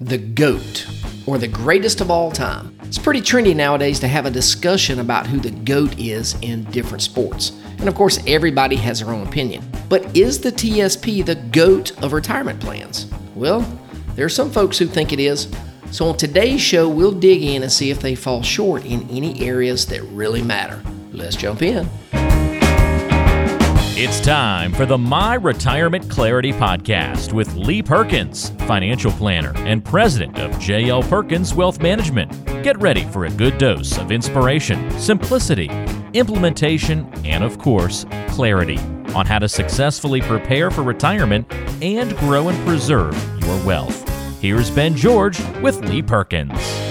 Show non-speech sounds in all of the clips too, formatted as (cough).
the GOAT, or the greatest of all time. It's pretty trendy nowadays to have a discussion about who the GOAT is in different sports. And of course, everybody has their own opinion. But is the TSP the GOAT of retirement plans? Well, there are some folks who think it is. So on today's show, we'll dig in and see if they fall short in any areas that really matter. Let's jump in. It's time for the My Retirement Clarity Podcast with Lee Perkins, financial planner and president of JL Perkins Wealth Management. Get ready for a good dose of inspiration, simplicity, implementation, and of course, clarity on how to successfully prepare for retirement and grow and preserve your wealth. Here's Ben George with Lee Perkins.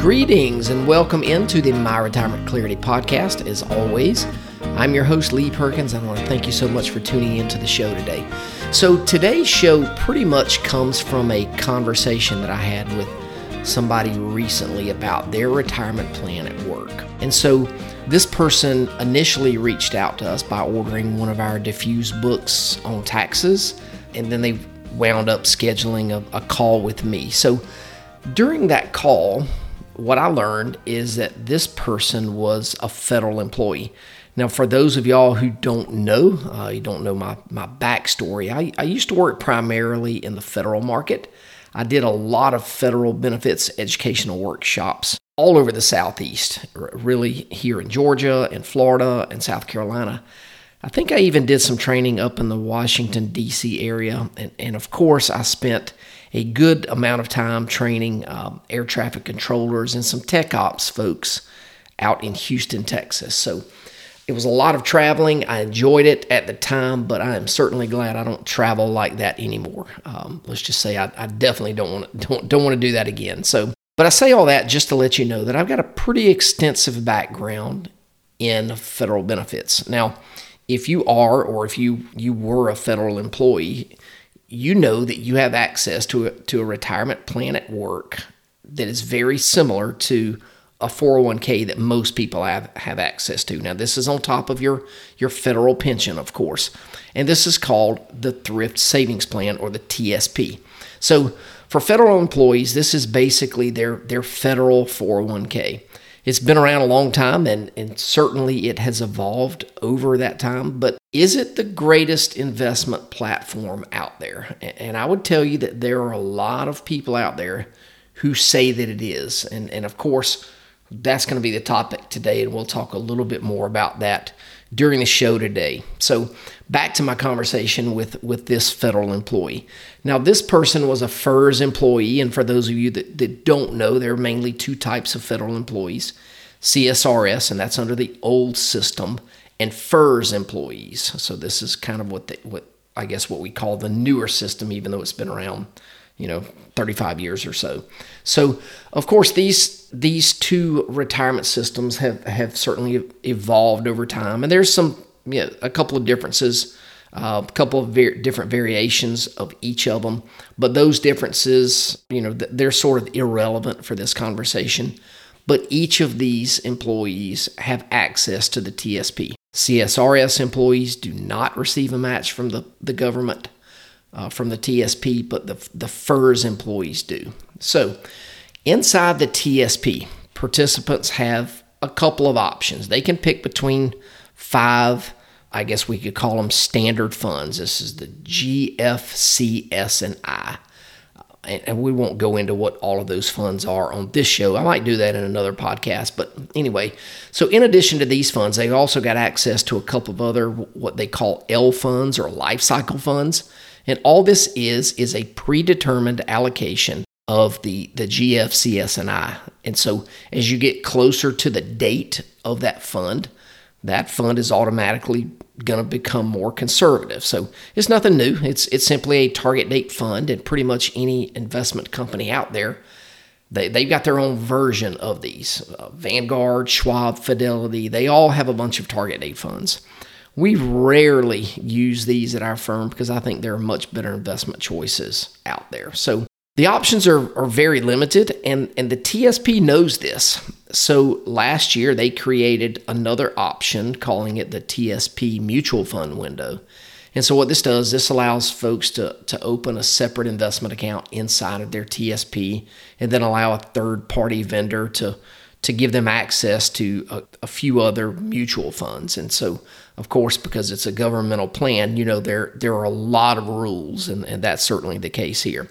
Greetings and welcome into the My Retirement Clarity podcast. As always, I'm your host, Lee Perkins. I want to thank you so much for tuning into the show today. So, today's show pretty much comes from a conversation that I had with somebody recently about their retirement plan at work. And so, this person initially reached out to us by ordering one of our Defuse books on taxes, and then they wound up scheduling a, a call with me. So, during that call, what I learned is that this person was a federal employee. Now, for those of y'all who don't know, uh, you don't know my, my backstory, I, I used to work primarily in the federal market. I did a lot of federal benefits educational workshops all over the Southeast, really here in Georgia and Florida and South Carolina. I think I even did some training up in the Washington, D.C. area. And, and of course, I spent a good amount of time training um, air traffic controllers and some tech ops folks out in Houston, Texas. So it was a lot of traveling. I enjoyed it at the time, but I am certainly glad I don't travel like that anymore. Um, let's just say I, I definitely don't want (laughs) don't, don't want to do that again. So, but I say all that just to let you know that I've got a pretty extensive background in federal benefits. Now, if you are or if you you were a federal employee, you know that you have access to a, to a retirement plan at work that is very similar to a 401k that most people have, have access to. Now, this is on top of your, your federal pension, of course, and this is called the Thrift Savings Plan or the TSP. So, for federal employees, this is basically their, their federal 401k. It's been around a long time and, and certainly it has evolved over that time, but is it the greatest investment platform out there? And I would tell you that there are a lot of people out there who say that it is. And, and of course, that's going to be the topic today, and we'll talk a little bit more about that during the show today. So, back to my conversation with, with this federal employee. Now, this person was a FERS employee, and for those of you that, that don't know, there are mainly two types of federal employees CSRS, and that's under the old system, and FERS employees. So, this is kind of what, they, what I guess what we call the newer system, even though it's been around you know 35 years or so. So of course these these two retirement systems have have certainly evolved over time and there's some you know, a couple of differences uh, a couple of ver- different variations of each of them. But those differences you know they're sort of irrelevant for this conversation but each of these employees have access to the tsp csrs employees do not receive a match from the, the government uh, from the TSP, but the, the FERS employees do. So, inside the TSP, participants have a couple of options. They can pick between five, I guess we could call them standard funds. This is the GFCS and I. And we won't go into what all of those funds are on this show. I might do that in another podcast. But anyway, so in addition to these funds, they also got access to a couple of other what they call L funds or life cycle funds. And all this is is a predetermined allocation of the, the GFCSNI. And so as you get closer to the date of that fund, that fund is automatically going to become more conservative. So it's nothing new. It's it's simply a target date fund, and pretty much any investment company out there, they they've got their own version of these. Uh, Vanguard, Schwab, Fidelity, they all have a bunch of target date funds. We rarely use these at our firm because I think there are much better investment choices out there. So the options are, are very limited, and, and the TSP knows this. So last year, they created another option, calling it the TSP mutual fund window. And so what this does, this allows folks to, to open a separate investment account inside of their TSP and then allow a third party vendor to to give them access to a, a, few other mutual funds. And so, of course, because it's a governmental plan, you know, there there are a lot of rules, and, and that's certainly the case here.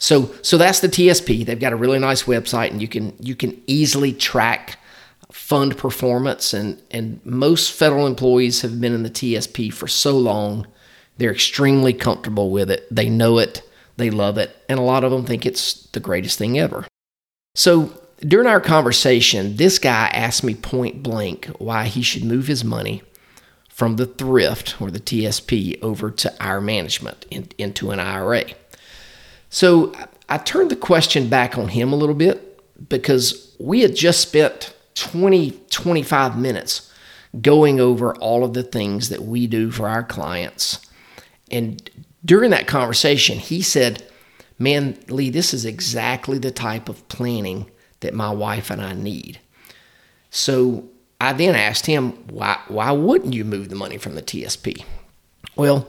So so that's the TSP. They've got a really nice website, and you can you can easily track fund performance. and And most federal employees have been in the TSP for so long, they're extremely comfortable with it. They know it, they love it, and a lot of them think it's the greatest thing ever. So during our conversation, this guy asked me point blank why he should move his money from the thrift or the TSP over to our management in, into an IRA. So I turned the question back on him a little bit because we had just spent 20, 25 minutes going over all of the things that we do for our clients. And during that conversation, he said, Man, Lee, this is exactly the type of planning that my wife and I need. So I then asked him, why, why wouldn't you move the money from the TSP? Well,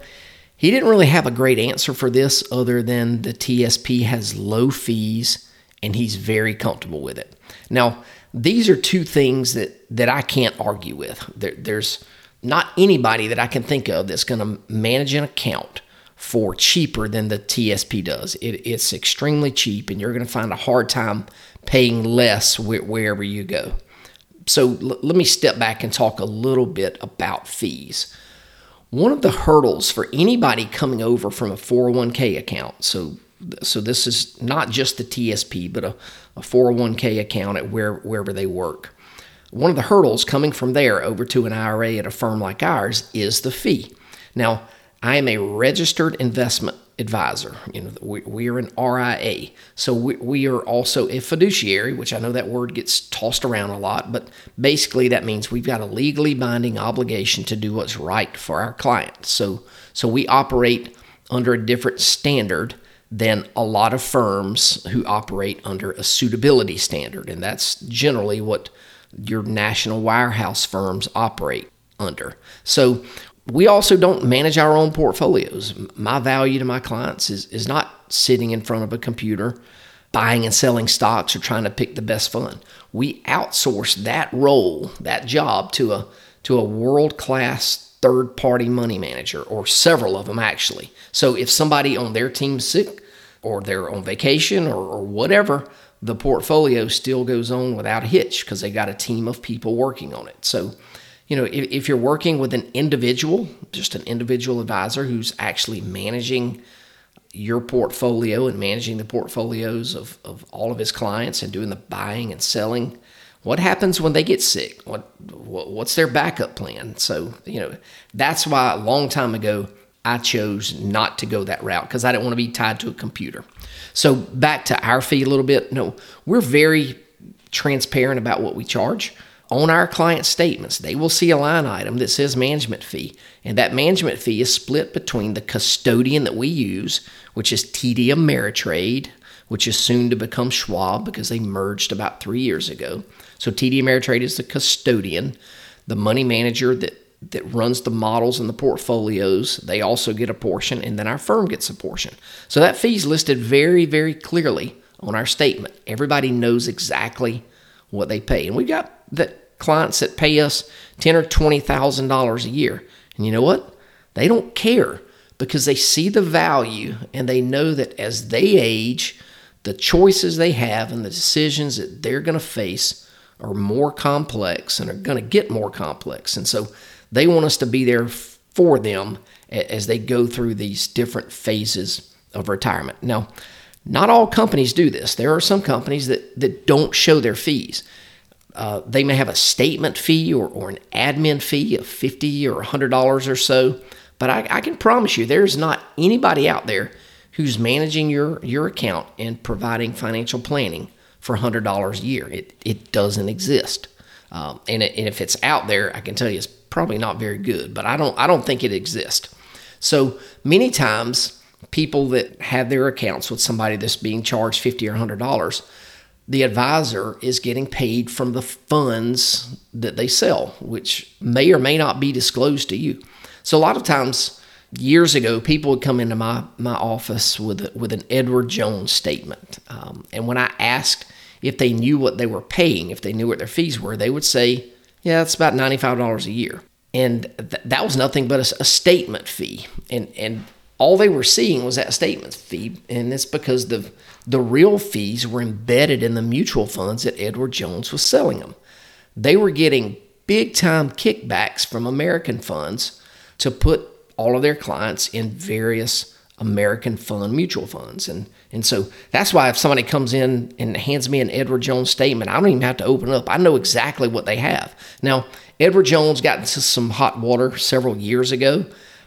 he didn't really have a great answer for this other than the TSP has low fees and he's very comfortable with it. Now, these are two things that, that I can't argue with. There, there's not anybody that I can think of that's going to manage an account for cheaper than the TSP does. It, it's extremely cheap, and you're going to find a hard time paying less wh- wherever you go. So l- let me step back and talk a little bit about fees. One of the hurdles for anybody coming over from a 401k account, so so this is not just the TSP, but a, a 401k account at where, wherever they work. One of the hurdles coming from there over to an IRA at a firm like ours is the fee. Now, I am a registered investment advisor. You know, we, we are an RIA. So we, we are also a fiduciary, which I know that word gets tossed around a lot, but basically that means we've got a legally binding obligation to do what's right for our clients. So, so we operate under a different standard than a lot of firms who operate under a suitability standard. And that's generally what your national wirehouse firms operate under. So we also don't manage our own portfolios. My value to my clients is, is not sitting in front of a computer buying and selling stocks or trying to pick the best fund. We outsource that role, that job to a to a world-class third-party money manager or several of them actually. So if somebody on their team's sick or they're on vacation or, or whatever, the portfolio still goes on without a hitch because they got a team of people working on it. So you know, if, if, you're working with an individual, just an individual advisor who's actually managing your portfolio and managing the portfolios of, of all of his clients and doing the buying and selling, what happens when they get sick? What, what what's their backup plan? So, you know, that's why a long time ago I chose not to go that route because I didn't want to be tied to a computer. So back to our fee a little bit. No, we're very transparent about what we charge on our client statements, they will see a line item that says management fee. And that management fee is split between the custodian that we use, which is TD Ameritrade, which is soon to become Schwab because they merged about three years ago. So TD Ameritrade is the custodian, the money manager that that runs the models and the portfolios, they also get a portion, and then our firm gets a portion. So that fee is listed very, very clearly on our statement. Everybody knows exactly what they pay. And we've got that clients that pay us ten or twenty thousand dollars a year. And you know what? They don't care because they see the value and they know that as they age, the choices they have and the decisions that they're going to face are more complex and are going to get more complex. And so they want us to be there for them as they go through these different phases of retirement. Now, not all companies do this. There are some companies that, that don't show their fees. Uh, they may have a statement fee or, or an admin fee of 50 or $100 or so. But I, I can promise you, there's not anybody out there who's managing your, your account and providing financial planning for $100 a year. It, it doesn't exist. Um, and, it, and if it's out there, I can tell you it's probably not very good, but I don't, I don't think it exists. So many times, people that have their accounts with somebody that's being charged 50 or $100 the advisor is getting paid from the funds that they sell, which may or may not be disclosed to you. So a lot of times, years ago, people would come into my, my office with, with an Edward Jones statement. Um, and when I asked if they knew what they were paying, if they knew what their fees were, they would say, yeah, it's about $95 a year. And th- that was nothing but a, a statement fee. And, and all they were seeing was that statement fee. And it's because the, the real fees were embedded in the mutual funds that Edward Jones was selling them. They were getting big time kickbacks from American funds to put all of their clients in various American fund mutual funds. And and so that's why if somebody comes in and hands me an Edward Jones statement, I don't even have to open it up. I know exactly what they have. Now, Edward Jones got into some hot water several years ago,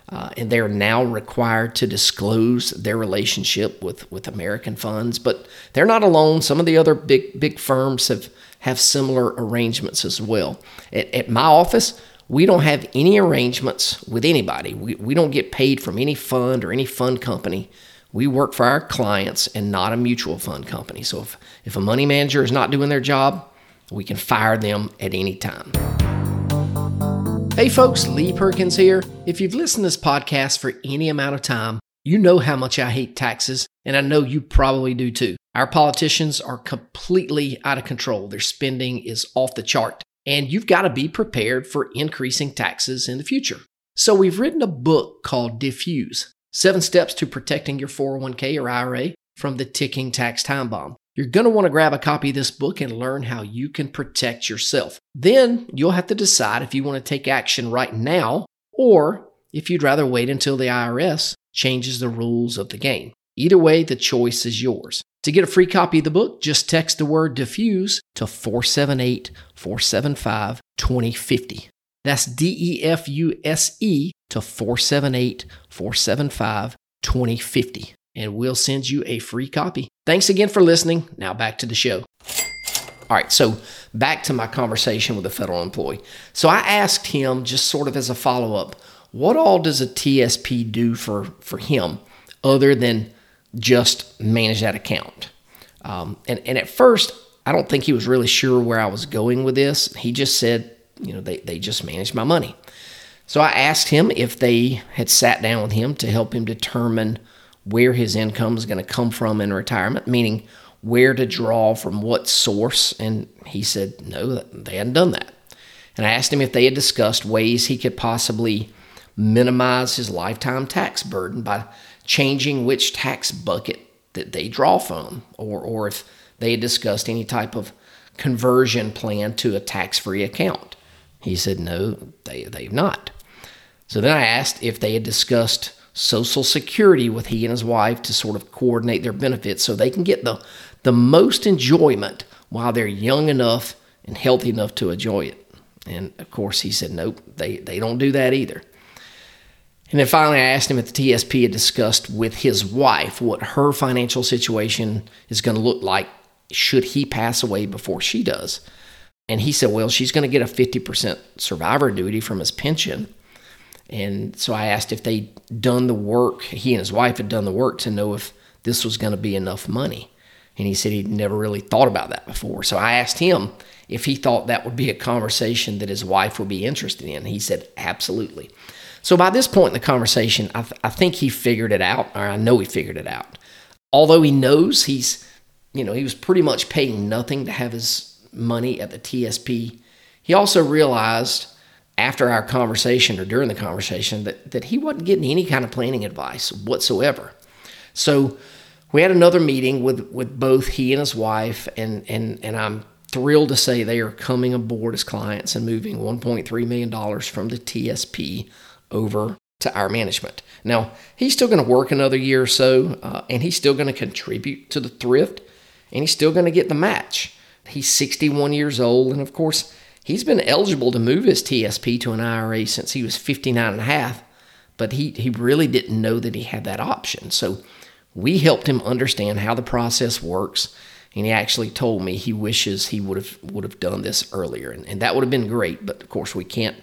uh, and they're now required to disclose their relationship with, with American funds. But they're not alone. Some of the other big big firms have have similar arrangements as well. At, at my office, we don't have any arrangements with anybody. We, we don't get paid from any fund or any fund company. We work for our clients and not a mutual fund company. So if, if a money manager is not doing their job, we can fire them at any time. Hey folks, Lee Perkins here. If you've listened to this podcast for any amount of time, you know how much I hate taxes, and I know you probably do too. Our politicians are completely out of control. Their spending is off the chart, and you've got to be prepared for increasing taxes in the future. So, we've written a book called Defuse Seven Steps to Protecting Your 401k or IRA from the Ticking Tax Time Bomb. You're going to want to grab a copy of this book and learn how you can protect yourself. Then you'll have to decide if you want to take action right now or if you'd rather wait until the IRS changes the rules of the game. Either way, the choice is yours. To get a free copy of the book, just text the word defuse to 478 475 2050. That's D E F U S E to 478 475 2050. And we'll send you a free copy. Thanks again for listening. Now back to the show. All right, so back to my conversation with a federal employee. So I asked him, just sort of as a follow up, what all does a TSP do for, for him other than just manage that account. Um, and, and at first, I don't think he was really sure where I was going with this. He just said, you know, they, they just manage my money. So I asked him if they had sat down with him to help him determine where his income is going to come from in retirement, meaning where to draw from what source. And he said, no, they hadn't done that. And I asked him if they had discussed ways he could possibly minimize his lifetime tax burden by changing which tax bucket that they draw from, or, or if they had discussed any type of conversion plan to a tax free account. He said, no, they, they've not. So then I asked if they had discussed Social Security with he and his wife to sort of coordinate their benefits so they can get the, the most enjoyment while they're young enough and healthy enough to enjoy it. And of course, he said, nope, they, they don't do that either. And then finally, I asked him if the TSP had discussed with his wife what her financial situation is going to look like should he pass away before she does. And he said, well, she's going to get a 50% survivor annuity from his pension. And so I asked if they'd done the work, he and his wife had done the work to know if this was going to be enough money. And he said he'd never really thought about that before. So I asked him if he thought that would be a conversation that his wife would be interested in. He said, absolutely. So by this point in the conversation, I, th- I think he figured it out, or I know he figured it out. Although he knows he's, you know, he was pretty much paying nothing to have his money at the TSP, he also realized after our conversation or during the conversation that, that he wasn't getting any kind of planning advice whatsoever. So we had another meeting with, with both he and his wife, and, and, and I'm thrilled to say they are coming aboard as clients and moving $1.3 million from the TSP over to our management. Now, he's still going to work another year or so, uh, and he's still going to contribute to the thrift, and he's still going to get the match. He's 61 years old, and of course, he's been eligible to move his TSP to an IRA since he was 59 and a half, but he, he really didn't know that he had that option. So we helped him understand how the process works, and he actually told me he wishes he would have would have done this earlier, and, and that would have been great. But of course, we can't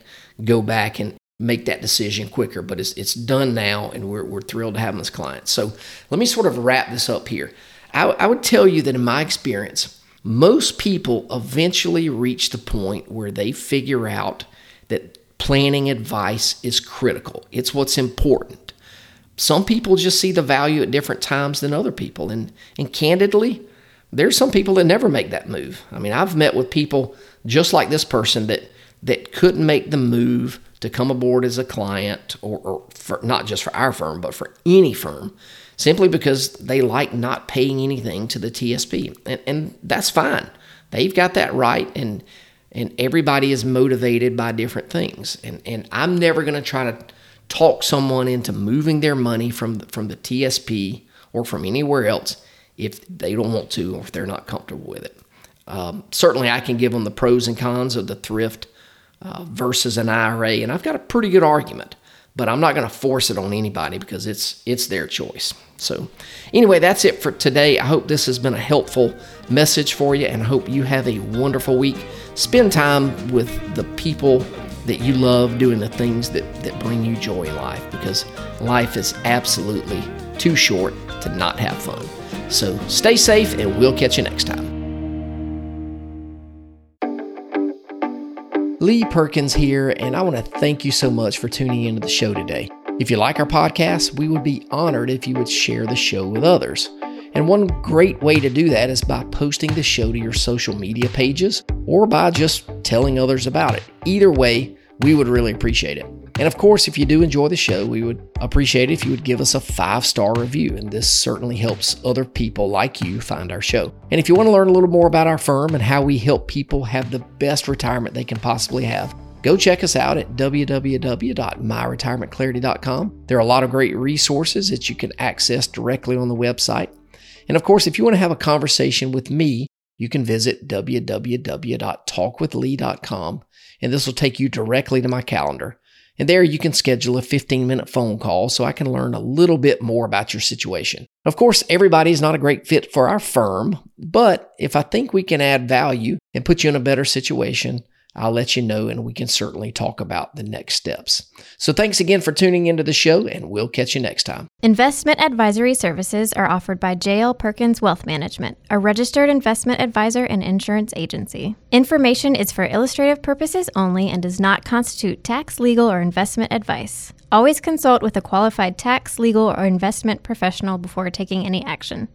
go back and, make that decision quicker. But it's, it's done now, and we're, we're thrilled to have them as clients. So let me sort of wrap this up here. I, I would tell you that in my experience, most people eventually reach the point where they figure out that planning advice is critical. It's what's important. some people just see the value at different times than other people. And, and candidly, there's some people that never make that move. I mean, I've met with people just like this person that, that couldn't make the move to come aboard as a client or, or for, not just for our firm, but for any firm simply because they like not paying anything to the TSP. And, and that's fine. They've got that right. And, and everybody is motivated by different things. And, and I'm never going to try to talk someone into moving their money from from the TSP or from anywhere else if they don't want to or if they're not comfortable with it. Um, certainly, I can give them the pros and cons of the thrift uh, versus an IRA, and I've got a pretty good argument. But I'm not going to force it on anybody because it's it's their choice. So, anyway, that's it for today. I hope this has been a helpful message for you, and I hope you have a wonderful week. Spend time with the people that you love doing the things that, that bring you joy in life because life is absolutely too short to not have fun. So stay safe, and we'll catch you next time. Lee Perkins here, and I want to thank you so much for tuning into the show today. If you like our podcast, we would be honored if you would share the show with others. And one great way to do that is by posting the show to your social media pages or by just telling others about it. Either way, we would really appreciate it. And of course, if you do enjoy the show, we would appreciate it if you would give us a five star review. And this certainly helps other people like you find our show. And if you want to learn a little more about our firm and how we help people have the best retirement they can possibly have, go check us out at www.myretirementclarity.com. There are a lot of great resources that you can access directly on the website. And of course, if you want to have a conversation with me, you can visit www.talkwithlee.com and this will take you directly to my calendar. And there you can schedule a 15 minute phone call so I can learn a little bit more about your situation. Of course, everybody is not a great fit for our firm, but if I think we can add value and put you in a better situation, I'll let you know and we can certainly talk about the next steps. So thanks again for tuning into the show and we'll catch you next time. Investment advisory services are offered by JL Perkins Wealth Management, a registered investment advisor and insurance agency. Information is for illustrative purposes only and does not constitute tax, legal, or investment advice. Always consult with a qualified tax, legal, or investment professional before taking any action.